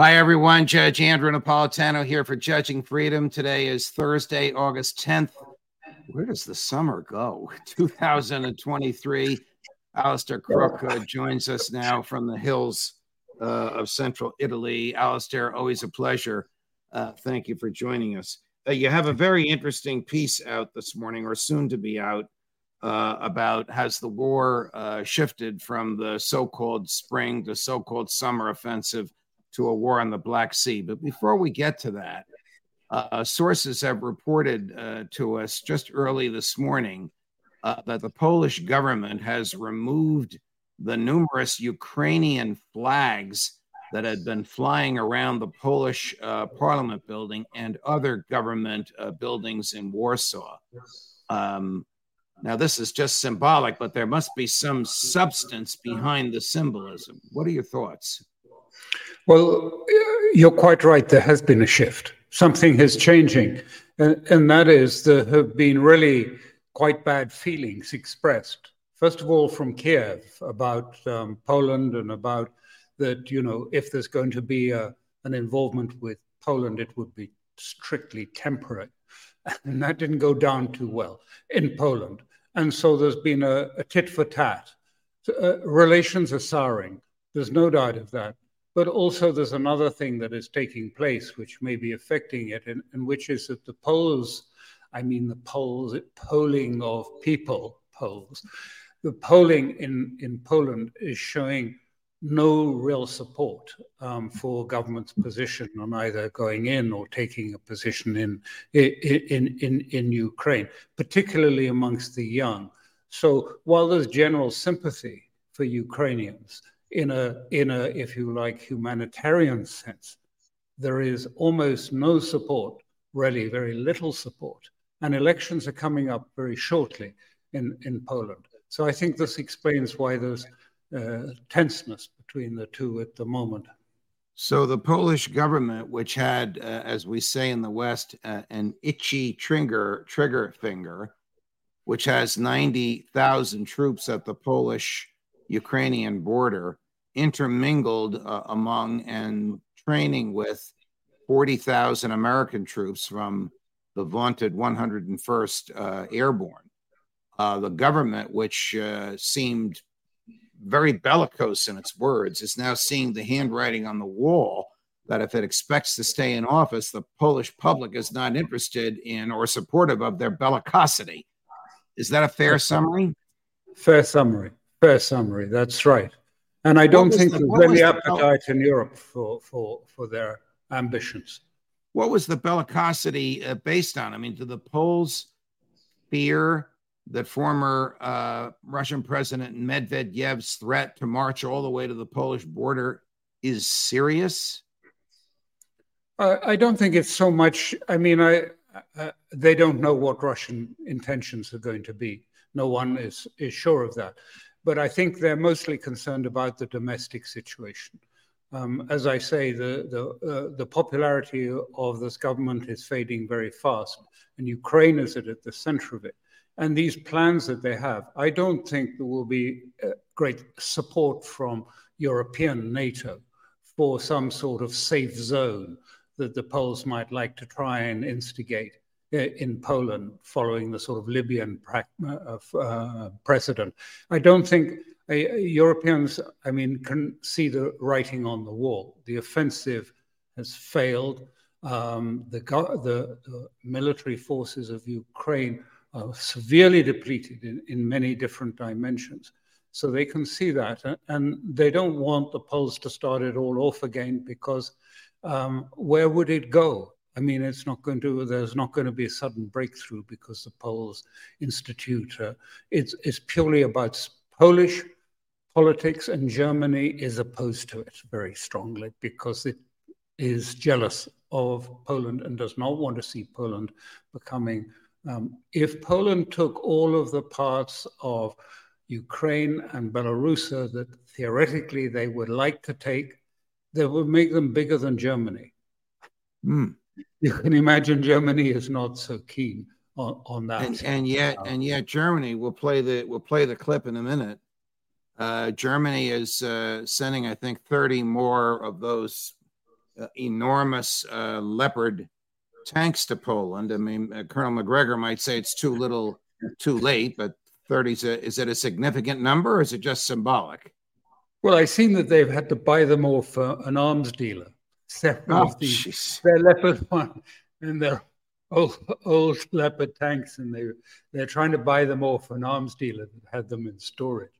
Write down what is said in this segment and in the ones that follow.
Hi, everyone. Judge Andrew Napolitano here for Judging Freedom. Today is Thursday, August 10th. Where does the summer go? 2023. Alastair Crooke uh, joins us now from the hills uh, of central Italy. Alastair, always a pleasure. Uh, thank you for joining us. Uh, you have a very interesting piece out this morning, or soon to be out, uh, about has the war uh, shifted from the so called spring to so called summer offensive to a war on the Black Sea. But before we get to that, uh, sources have reported uh, to us just early this morning uh, that the Polish government has removed the numerous Ukrainian flags that had been flying around the Polish uh, parliament building and other government uh, buildings in Warsaw. Um, now, this is just symbolic, but there must be some substance behind the symbolism. What are your thoughts? Well, you're quite right. There has been a shift. Something is changing. And, and that is, there have been really quite bad feelings expressed. First of all, from Kiev about um, Poland and about that, you know, if there's going to be a, an involvement with Poland, it would be strictly temporary. And that didn't go down too well in Poland. And so there's been a, a tit for tat. Uh, relations are souring. There's no doubt of that. But also, there's another thing that is taking place which may be affecting it, and, and which is that the polls, I mean, the polls, polling of people, polls, the polling in, in Poland is showing no real support um, for government's position on either going in or taking a position in, in, in, in Ukraine, particularly amongst the young. So while there's general sympathy for Ukrainians, in a in a if you like humanitarian sense there is almost no support really very little support. And elections are coming up very shortly in in Poland. So i think this explains why there's uh, tenseness between the two at the moment. So the Polish government, which had, uh, as we say in the West, uh, an itchy trigger trigger finger, which has ninety thousand troops at the Polish Ukrainian border intermingled uh, among and training with 40,000 American troops from the vaunted 101st uh, Airborne. Uh, the government, which uh, seemed very bellicose in its words, is now seeing the handwriting on the wall that if it expects to stay in office, the Polish public is not interested in or supportive of their bellicosity. Is that a fair summary? Fair summary. Fair summary. That's right. And I don't think the, there's any appetite the, in Europe for, for, for their ambitions. What was the bellicosity uh, based on? I mean, do the Poles fear that former uh, Russian President Medvedev's threat to march all the way to the Polish border is serious? I don't think it's so much. I mean, I, uh, they don't know what Russian intentions are going to be. No one is, is sure of that but I think they're mostly concerned about the domestic situation. Um, as I say, the the, uh, the popularity of this government is fading very fast, and Ukraine is at the center of it. And these plans that they have, I don't think there will be uh, great support from European NATO for some sort of safe zone that the Poles might like to try and instigate in Poland following the sort of Libyan uh, uh, precedent. I don't think uh, Europeans, I mean, can see the writing on the wall. The offensive has failed. Um, the, the, the, military forces of Ukraine are severely depleted in, in many different dimensions. So they can see that, and they don't want the Poles to start it all off again because um, where would it go? I mean, it's not going to. There's not going to be a sudden breakthrough because the Poles Institute. Uh, it's it's purely about Polish politics, and Germany is opposed to it very strongly because it is jealous of Poland and does not want to see Poland becoming. Um, if Poland took all of the parts of Ukraine and Belarus that theoretically they would like to take, that would make them bigger than Germany. Mm. You can imagine Germany is not so keen on, on that. And, and yet, and yet, Germany will play the will play the clip in a minute. Uh, Germany is uh, sending, I think, 30 more of those uh, enormous uh, Leopard tanks to Poland. I mean, uh, Colonel Macgregor might say it's too little, too late, but 30 is, a, is it a significant number or is it just symbolic? Well, I've seen that they've had to buy them off uh, an arms dealer. Several oh, of these, they're Leopard one, and they're old, old Leopard tanks, and they they're trying to buy them off an arms dealer that had them in storage,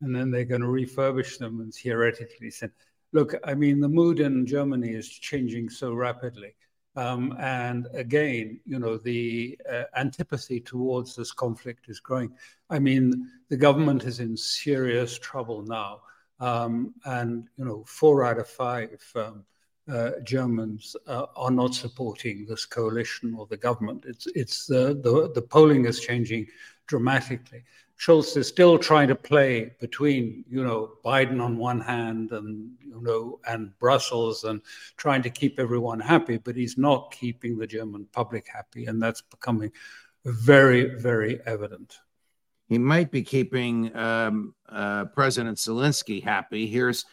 and then they're going to refurbish them and theoretically send. Look, I mean, the mood in Germany is changing so rapidly. Um, and again, you know, the uh, antipathy towards this conflict is growing. I mean, the government is in serious trouble now. Um, and, you know, four out of five um, uh, Germans uh, are not supporting this coalition or the government. It's, it's the, the, the polling is changing dramatically. Scholz is still trying to play between, you know, Biden on one hand and, you know, and Brussels and trying to keep everyone happy, but he's not keeping the German public happy. And that's becoming very, very evident. He might be keeping um, uh, President Zelensky happy. Here's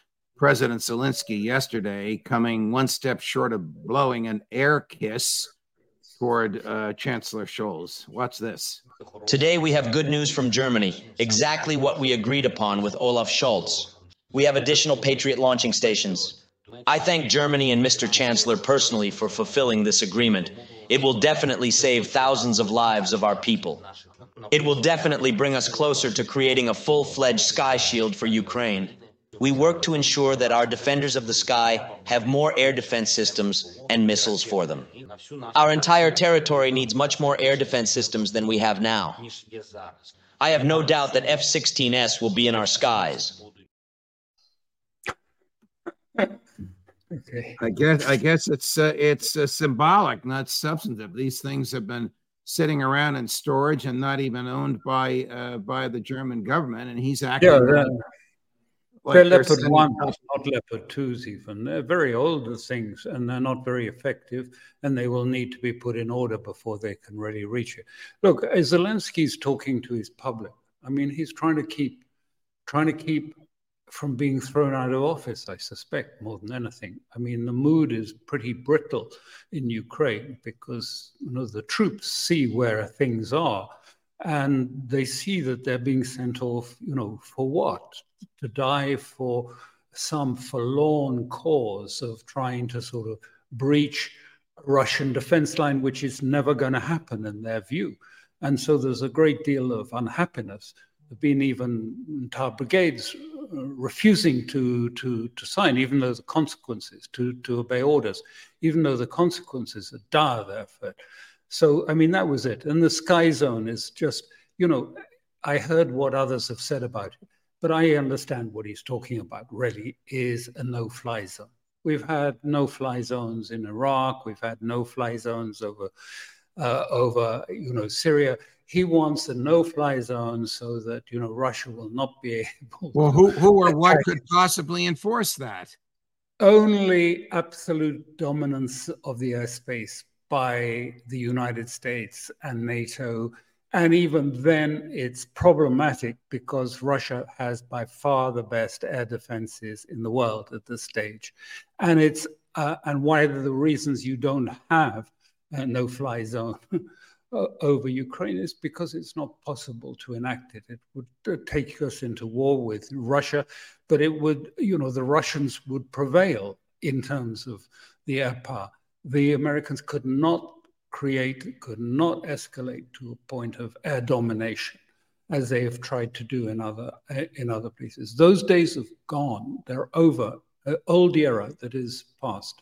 President Zelensky yesterday coming one step short of blowing an air kiss toward uh, Chancellor Scholz. Watch this. Today we have good news from Germany, exactly what we agreed upon with Olaf Scholz. We have additional Patriot launching stations. I thank Germany and Mr. Chancellor personally for fulfilling this agreement. It will definitely save thousands of lives of our people. It will definitely bring us closer to creating a full fledged sky shield for Ukraine. We work to ensure that our defenders of the sky have more air defense systems and missiles for them. Our entire territory needs much more air defense systems than we have now. I have no doubt that F 16S will be in our skies. Okay. I guess I guess it's uh, it's uh, symbolic, not substantive. These things have been sitting around in storage and not even owned by uh, by the German government, and he's acting. Yeah, like they're leopard one, not leopard twos, even. They're very old things and they're not very effective, and they will need to be put in order before they can really reach it. Look, Zelensky's talking to his public. I mean, he's trying to keep trying to keep from being thrown out of office, I suspect, more than anything. I mean, the mood is pretty brittle in Ukraine because you know the troops see where things are and they see that they're being sent off, you know, for what? To die for some forlorn cause of trying to sort of breach Russian defense line, which is never going to happen in their view. And so there's a great deal of unhappiness. There have been even entire brigades uh, refusing to, to, to sign, even though the consequences, to, to obey orders, even though the consequences are dire there for it. So, I mean, that was it. And the sky zone is just, you know, I heard what others have said about it, but I understand what he's talking about really is a no fly zone. We've had no fly zones in Iraq, we've had no fly zones over. Uh, over you know Syria. He wants a no-fly zone so that you know Russia will not be able. Well, who who or what could possibly enforce that? Only absolute dominance of the airspace by the United States and NATO. And even then, it's problematic because Russia has by far the best air defenses in the world at this stage. And it's uh, and of the reasons you don't have a no-fly zone uh, over Ukraine is because it's not possible to enact it. It would uh, take us into war with Russia, but it would, you know, the Russians would prevail in terms of the air power. The Americans could not create, could not escalate to a point of air domination as they have tried to do in other in other places. Those days have gone; they're over. An old era that is past.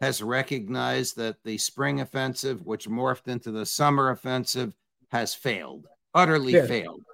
has recognized that the spring offensive, which morphed into the summer offensive, has failed, utterly yeah. failed.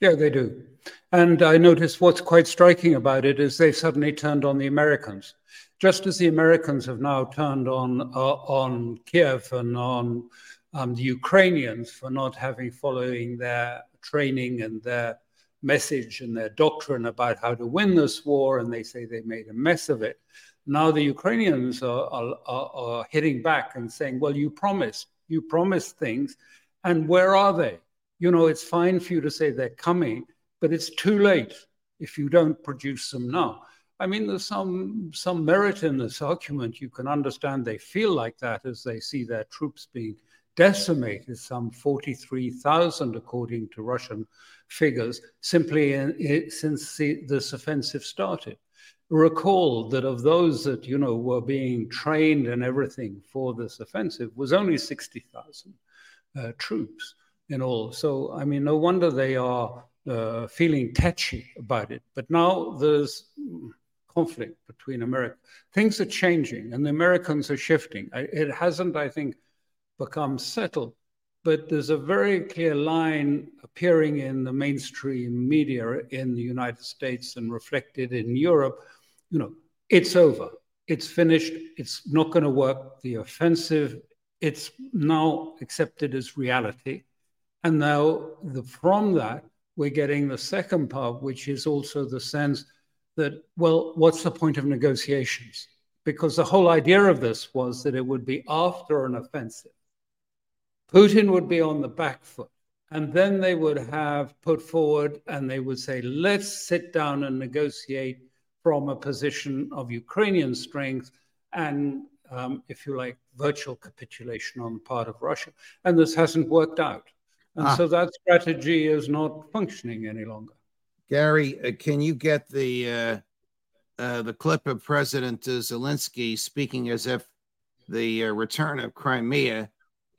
Yeah, they do. And I notice what's quite striking about it is they've suddenly turned on the Americans. Just as the Americans have now turned on uh, on Kiev and on um, the Ukrainians for not having following their training and their message and their doctrine about how to win this war, and they say they made a mess of it. Now the Ukrainians are, are, are, hitting back and saying, well, you promised, you promised things, and where are they? You know, it's fine for you to say they're coming, but it's too late if you don't produce them now. I mean, there's some some merit in this argument. You can understand they feel like that as they see their troops being decimated, some 43,000 according to Russian figures, simply in, in, since the, this offensive started recall that of those that you know were being trained and everything for this offensive was only 60,000 uh, troops in all. So I mean, no wonder they are uh, feeling tetchy about it. But now there's conflict between America. Things are changing, and the Americans are shifting. It hasn't, I think, become settled. But there's a very clear line appearing in the mainstream media in the United States and reflected in Europe you know, it's over. It's finished. It's not going to work. The offensive, it's now accepted as reality. And now the, from that, we're getting the second part, which is also the sense that, well, what's the point of negotiations? Because the whole idea of this was that it would be after an offensive. Putin would be on the back foot. And then they would have put forward and they would say, let's sit down and negotiate from a position of Ukrainian strength and, um, if you like, virtual capitulation on the part of Russia. And this hasn't worked out. And ah. so that strategy is not functioning any longer. Gary, uh, can you get the uh, uh, the clip of President Zelensky speaking as if the uh, return of Crimea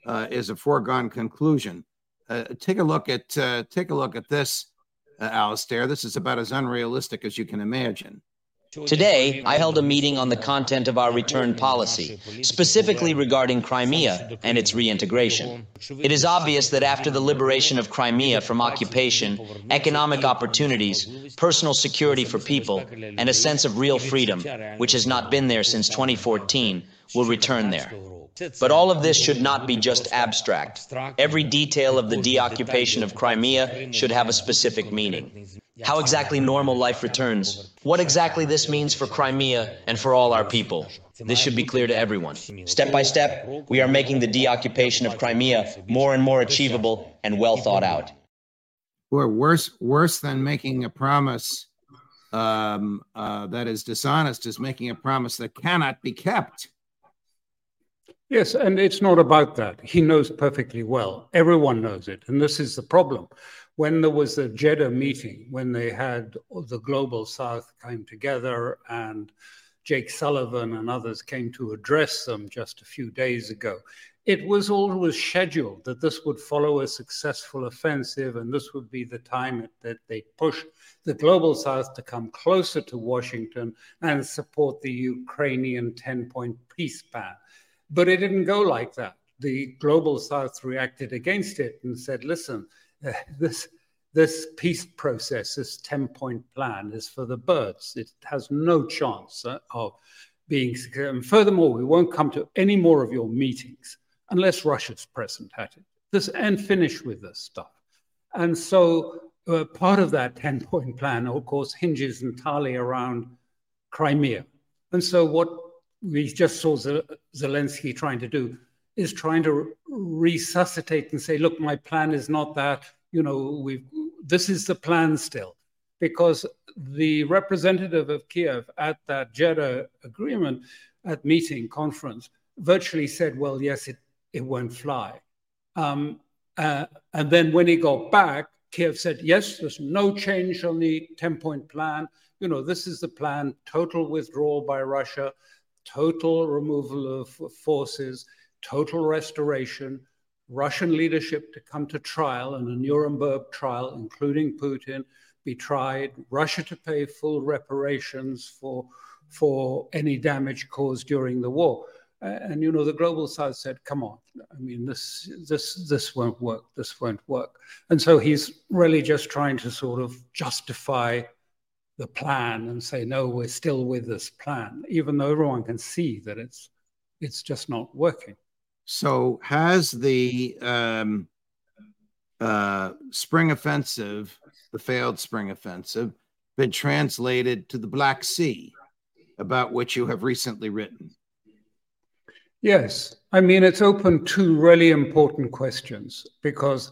uh, is a foregone conclusion? Uh, take a look at take a look at this, Alastair. This is about as unrealistic as you can imagine. Today, I held a meeting on the content of our return policy, specifically regarding Crimea and its reintegration. It is obvious that after the liberation of Crimea from occupation, economic opportunities, personal security for people, and a sense of real freedom, which has not been there since 2014, will return there. But all of this should not be just abstract. Every detail of the deoccupation of Crimea should have a specific meaning. How exactly normal life returns, what exactly this means for Crimea and for all our people. This should be clear to everyone. Step by step, we are making the deoccupation of Crimea more and more achievable and well thought out. Or worse, worse than making a promise um, uh, that is dishonest is making a promise that cannot be kept. Yes, and it's not about that. He knows perfectly well. Everyone knows it. And this is the problem. When there was a Jeddah meeting, when they had the global south came together and Jake Sullivan and others came to address them just a few days ago, it was always scheduled that this would follow a successful offensive and this would be the time that they push the global south to come closer to Washington and support the Ukrainian 10 point peace plan. But it didn't go like that. The global south reacted against it and said, listen, this, this peace process, this 10 point plan, is for the birds. It has no chance uh, of being. And furthermore, we won't come to any more of your meetings unless Russia's present at it. This and finish with this stuff. And so uh, part of that 10 point plan, of course, hinges entirely around Crimea. And so what we just saw Zelensky trying to do is trying to resuscitate and say, look, my plan is not that, you know, we this is the plan still. Because the representative of Kiev at that Jeddah agreement at meeting conference virtually said, well, yes, it, it won't fly. Um, uh, and then when he got back, Kiev said, yes, there's no change on the 10 point plan. You know, this is the plan total withdrawal by Russia, total removal of forces, total restoration, Russian leadership to come to trial in a Nuremberg trial, including Putin, be tried, Russia to pay full reparations for, for any damage caused during the war. And you know, the global south said, come on, I mean, this this this won't work, this won't work. And so he's really just trying to sort of justify the plan and say, no, we're still with this plan, even though everyone can see that it's it's just not working. So has the um, uh, spring offensive, the failed spring offensive, been translated to the Black Sea, about which you have recently written? Yes, I mean, it's open to really important questions because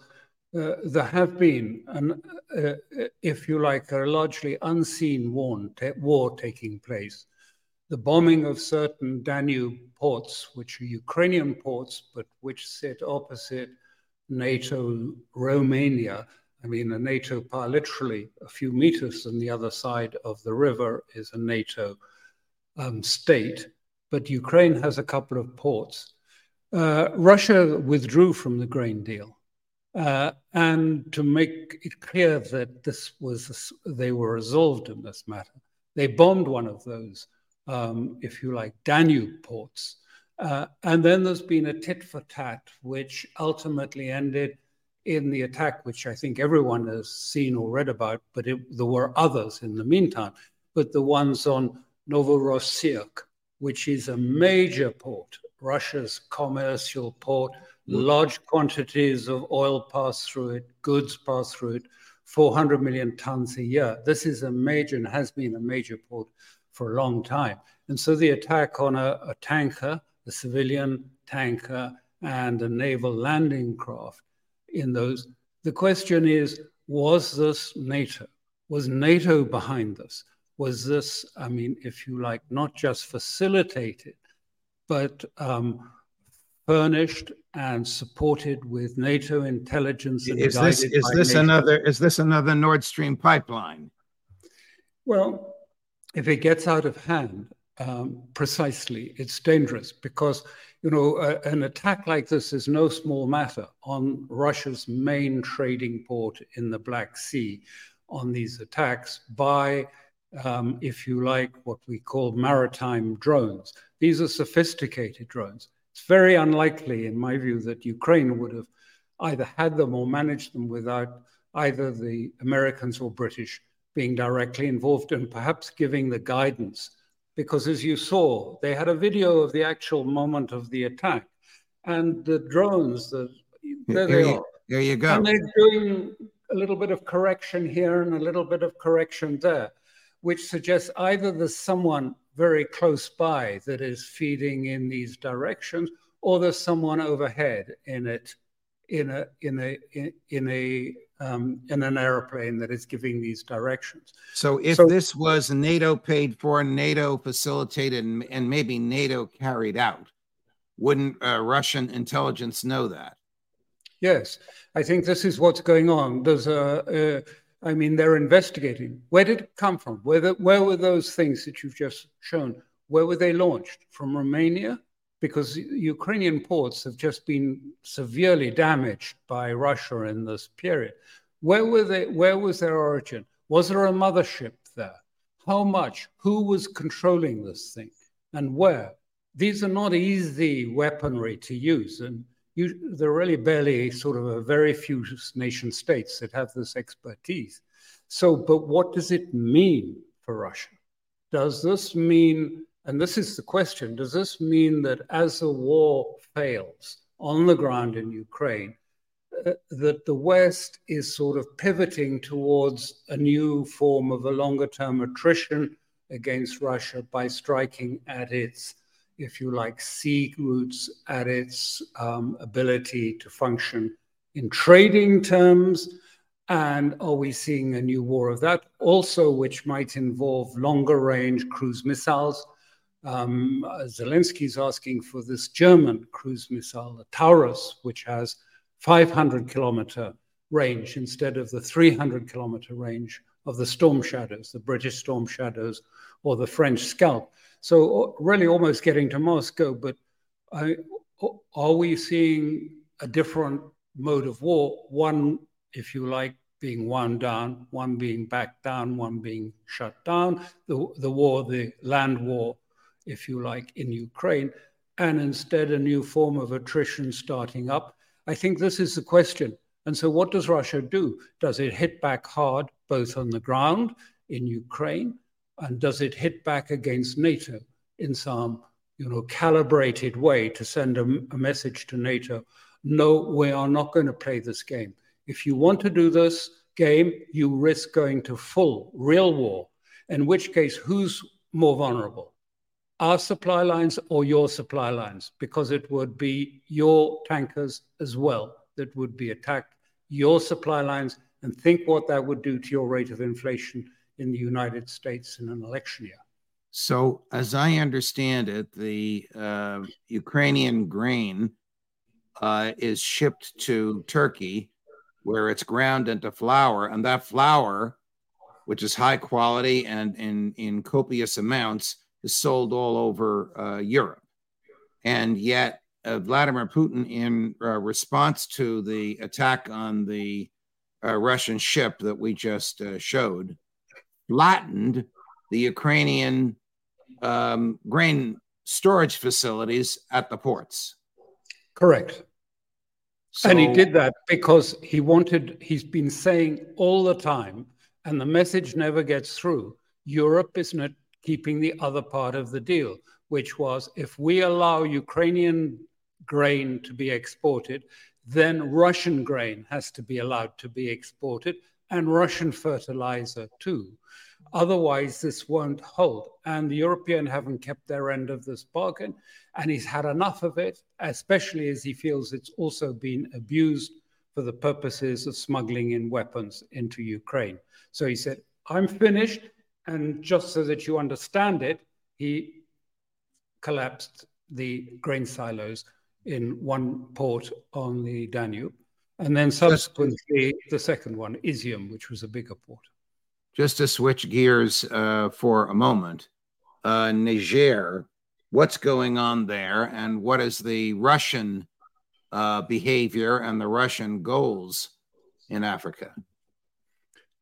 uh, there have been, an, uh, if you like, a largely unseen war, war taking place. The bombing of certain Danube ports, which are Ukrainian ports, but which sit opposite NATO Romania. I mean, a NATO power, literally a few meters on the other side of the river is a NATO um, state but Ukraine has a couple of ports. Uh, Russia withdrew from the grain deal. Uh, and to make it clear that this was, they were resolved in this matter, they bombed one of those, um, if you like, Danube ports. Uh, and then there's been a tit for tat, which ultimately ended in the attack, which I think everyone has seen or read about, but it, there were others in the meantime. But the ones on Novorossiysk, which is a major port, Russia's commercial port. Large quantities of oil pass through it, goods pass through it, 400 million tons a year. This is a major and has been a major port for a long time. And so the attack on a, a tanker, a civilian tanker, and a naval landing craft in those, the question is was this NATO? Was NATO behind this? was this, I mean, if you like, not just facilitated, but um, furnished and supported with NATO intelligence. is this is this NATO. another is this another Nord Stream pipeline? Well, if it gets out of hand, um, precisely, it's dangerous because you know an attack like this is no small matter on Russia's main trading port in the Black Sea. On these attacks by um, if you like, what we call maritime drones. These are sophisticated drones. It's very unlikely, in my view, that Ukraine would have either had them or managed them without either the Americans or British being directly involved and perhaps giving the guidance. Because as you saw, they had a video of the actual moment of the attack. And the drones, the, there, there they you, are. There you go. And they're doing a little bit of correction here and a little bit of correction there which suggests either there's someone very close by that is feeding in these directions, or there's someone overhead in it, in a in a in a um, in an airplane that is giving these directions. So, if so, this was NATO paid for, NATO facilitated, and, and maybe NATO carried out, wouldn't uh, Russian intelligence know that? Yes, I think this is what's going on. There's a, a I mean, they're investigating. Where did it come from? Where, the, where were those things that you've just shown? Where were they launched? From Romania? Because Ukrainian ports have just been severely damaged by Russia in this period. Where were they? Where was their origin? Was there a mothership there? How much? Who was controlling this thing? And where? These are not easy weaponry to use. And you, there are really barely sort of a very few nation states that have this expertise. So, but what does it mean for Russia? Does this mean, and this is the question, does this mean that as the war fails on the ground in Ukraine, uh, that the West is sort of pivoting towards a new form of a longer term attrition against Russia by striking at its if you like, sea routes at its um, ability to function in trading terms? And are we seeing a new war of that also, which might involve longer range cruise missiles? Um, Zelensky is asking for this German cruise missile, the Taurus, which has 500 kilometer range instead of the 300 kilometer range of the Storm Shadows, the British Storm Shadows, or the French Scalp. So really almost getting to Moscow, but I, are we seeing a different mode of war? One, if you like, being wound down, one being backed down, one being shut down, the, the war, the land war, if you like, in Ukraine, and instead a new form of attrition starting up. I think this is the question. And so, what does Russia do? Does it hit back hard, both on the ground in Ukraine, and does it hit back against NATO in some you know, calibrated way to send a, a message to NATO? No, we are not going to play this game. If you want to do this game, you risk going to full real war, in which case, who's more vulnerable? Our supply lines or your supply lines? Because it would be your tankers as well that would be attacked, your supply lines, and think what that would do to your rate of inflation in the United States in an election year. So, as I understand it, the uh, Ukrainian grain uh, is shipped to Turkey, where it's ground into flour, and that flour, which is high quality and in in copious amounts, is sold all over uh, Europe. And yet, uh, Vladimir Putin, in uh, response to the attack on the uh, Russian ship that we just showed, flattened the Ukrainian um, grain storage facilities at the ports. Correct. So, and he did that because he wanted, he's been saying all the time, and the message never gets through Europe is not keeping the other part of the deal, which was if we allow Ukrainian grain to be exported, then Russian grain has to be allowed to be exported and Russian fertilizer too. Otherwise, this won't hold. And the European haven't kept their end of this bargain. And he's had enough of it, especially as he feels it's also been abused for the purposes of smuggling in weapons into Ukraine. So he said, I'm finished. And just so that you understand it, he collapsed the grain silos in one port on the Danube. And then subsequently, the second one, Izium, which was a bigger port. Just to switch gears uh, for a moment, uh, Niger, what's going on there, and what is the Russian uh, behavior and the Russian goals in Africa?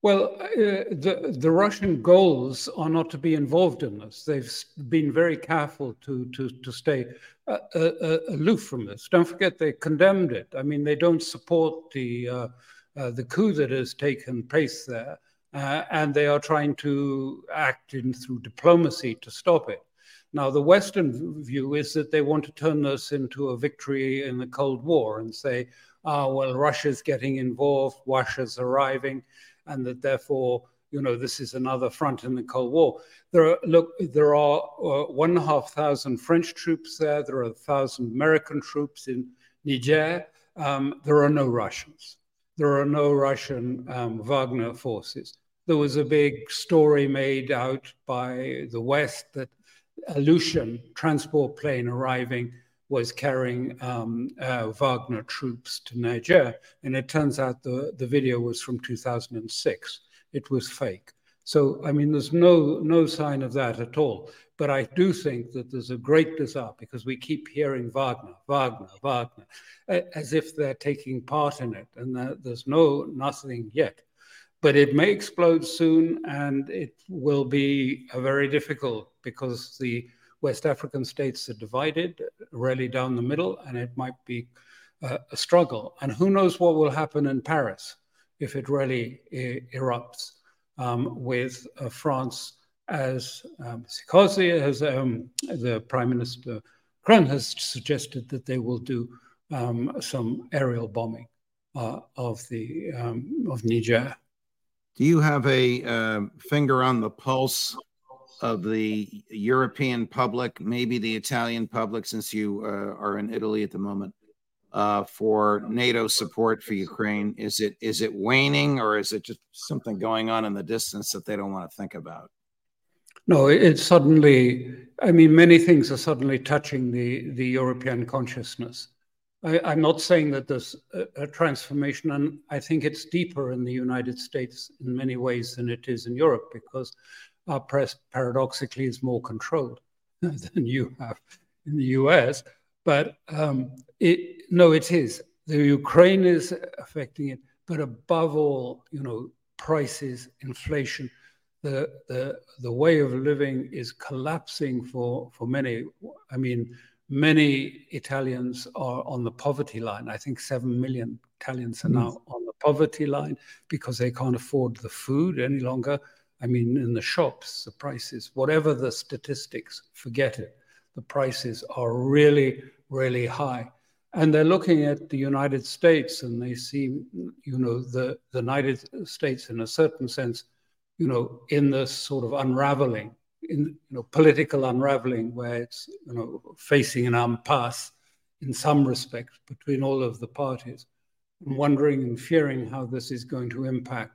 Well, uh, the the Russian goals are not to be involved in this. They've been very careful to to to stay uh, uh, uh, aloof from this. Don't forget they condemned it. I mean, they don't support the uh, uh, the coup that has taken place there, and they are trying to act in through diplomacy to stop it. Now, the Western view is that they want to turn this into a victory in the Cold War and say, "Ah, oh, well, Russia's getting involved, Russia's arriving." And that therefore, you know, this is another front in the Cold War. There are, look, there are uh, one and a half thousand French troops there. There are a thousand American troops in Niger. Um, there are no Russians. There are no Russian um, Wagner forces. There was a big story made out by the West that an Ilyushin transport plane arriving was carrying um, uh, Wagner troops to Niger. And it turns out the, the video was from 2006. It was fake. So, I mean, there's no, no sign of that at all. But I do think that there's a great desire because we keep hearing Wagner, Wagner, Wagner, as if they're taking part in it, and there's no nothing yet. But it may explode soon, and it will be very difficult because the West African states are divided, really down the middle, and it might be uh, a struggle. And who knows what will happen in Paris if it really erupts um, with uh, France as um, Sarkozy, as um, the Prime Minister Macron has suggested that they will do um, some aerial bombing uh, of the um, of Niger. Do you have a uh, finger on the pulse of the European public, maybe the Italian public, since you uh, are in Italy at the moment, uh, for NATO support for Ukraine? Is it is it waning, or is it just something going on in the distance that they don't want to think about? No, it's suddenly, I mean, many things are suddenly touching the, the European consciousness. I, am not saying that there's a, a, transformation, and I think it's deeper in the United States in many ways than it is in Europe because our press paradoxically is more controlled than you have in the US. But um, it, no, it is. The Ukraine is affecting it, but above all, you know, prices, inflation the, the, the way of living is collapsing for, for many. I mean, many Italians are on the poverty line. I think 7 million Italians are now mm. on the poverty line because they can't afford the food any longer. I mean, in the shops, the prices, whatever the statistics, forget it. The prices are really, really high. And they're looking at the United States and they see, you know, the, the United States in a certain sense you know, in this sort of unraveling, in you know, political unraveling, where it's you know facing an impasse in some respect between all of the parties, and wondering and fearing how this is going to impact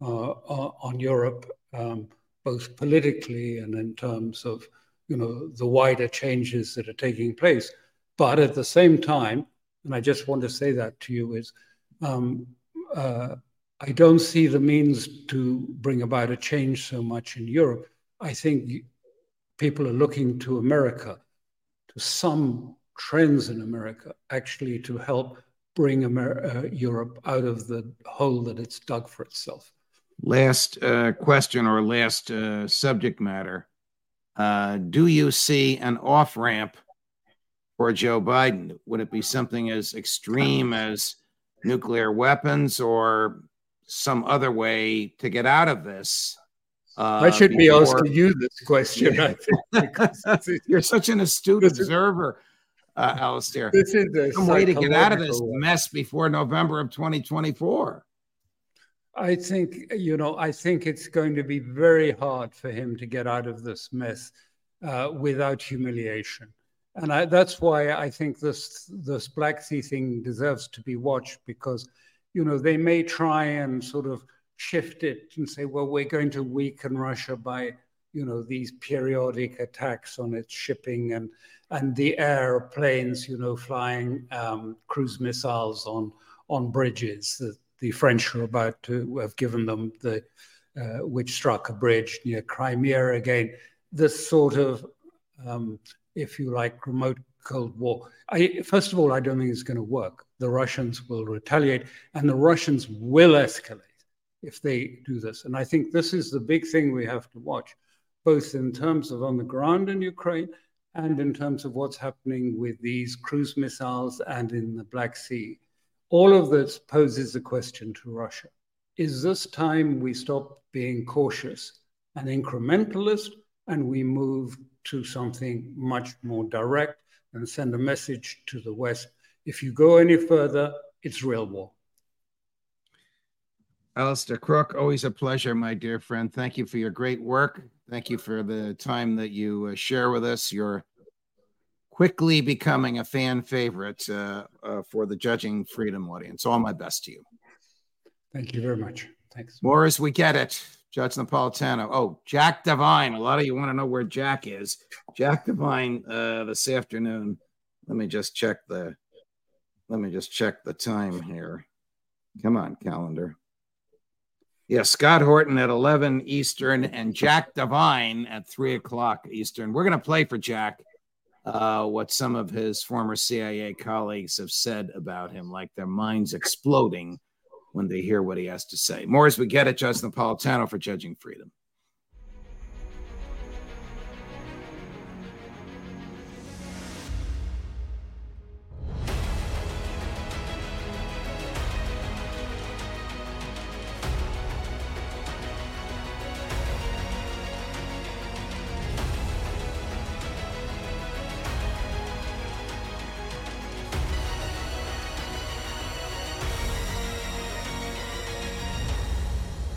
uh, on Europe, um, both politically and in terms of you know the wider changes that are taking place. But at the same time, and I just want to say that to you is. Um, uh, I don't see the means to bring about a change so much in Europe. I think people are looking to America, to some trends in America, actually to help bring Amer- uh, Europe out of the hole that it's dug for itself. Last uh, question or last uh, subject matter. Uh, do you see an off ramp for Joe Biden? Would it be something as extreme as nuclear weapons or some other way to get out of this. Uh, I should before... be asking you this question. I think, You're such an astute observer, uh, Alastair. This is some way to get out of this mess before November of 2024. I think you know. I think it's going to be very hard for him to get out of this mess uh, without humiliation, and I, that's why I think this this Black Sea thing deserves to be watched because you know, they may try and sort of shift it and say, well, we're going to weaken Russia by, you know, these periodic attacks on its shipping and and the airplanes, you know, flying um, cruise missiles on on bridges that the French are about to have given them the uh, which struck a bridge near Crimea again. This sort of, um, if you like, remote Cold War. I, first of all, I don't think it's going to work. The Russians will retaliate, and the Russians will escalate if they do this. And I think this is the big thing we have to watch, both in terms of on the ground in Ukraine and in terms of what's happening with these cruise missiles and in the Black Sea. All of this poses a question to Russia. Is this time we stop being cautious and incrementalist and we move to something much more direct and send a message to the West. If you go any further, it's real war. Alastair Crooke, always a pleasure, my dear friend. Thank you for your great work. Thank you for the time that you uh, share with us. You're quickly becoming a fan favorite uh, uh, for the Judging Freedom audience. All my best to you. Thank you very much. Thanks. More as we get it. Judge Napolitano. Oh, Jack Devine. A lot of you want to know where Jack is. Jack Devine uh, this afternoon. Let me just check the. Let me just check the time here. Come on, calendar. Yeah, Scott Horton at 11 Eastern and Jack Devine at 3 o'clock Eastern. We're going to play for Jack uh, what some of his former CIA colleagues have said about him, like their minds exploding when they hear what he has to say. More as we get it, Justin Napolitano for Judging Freedom.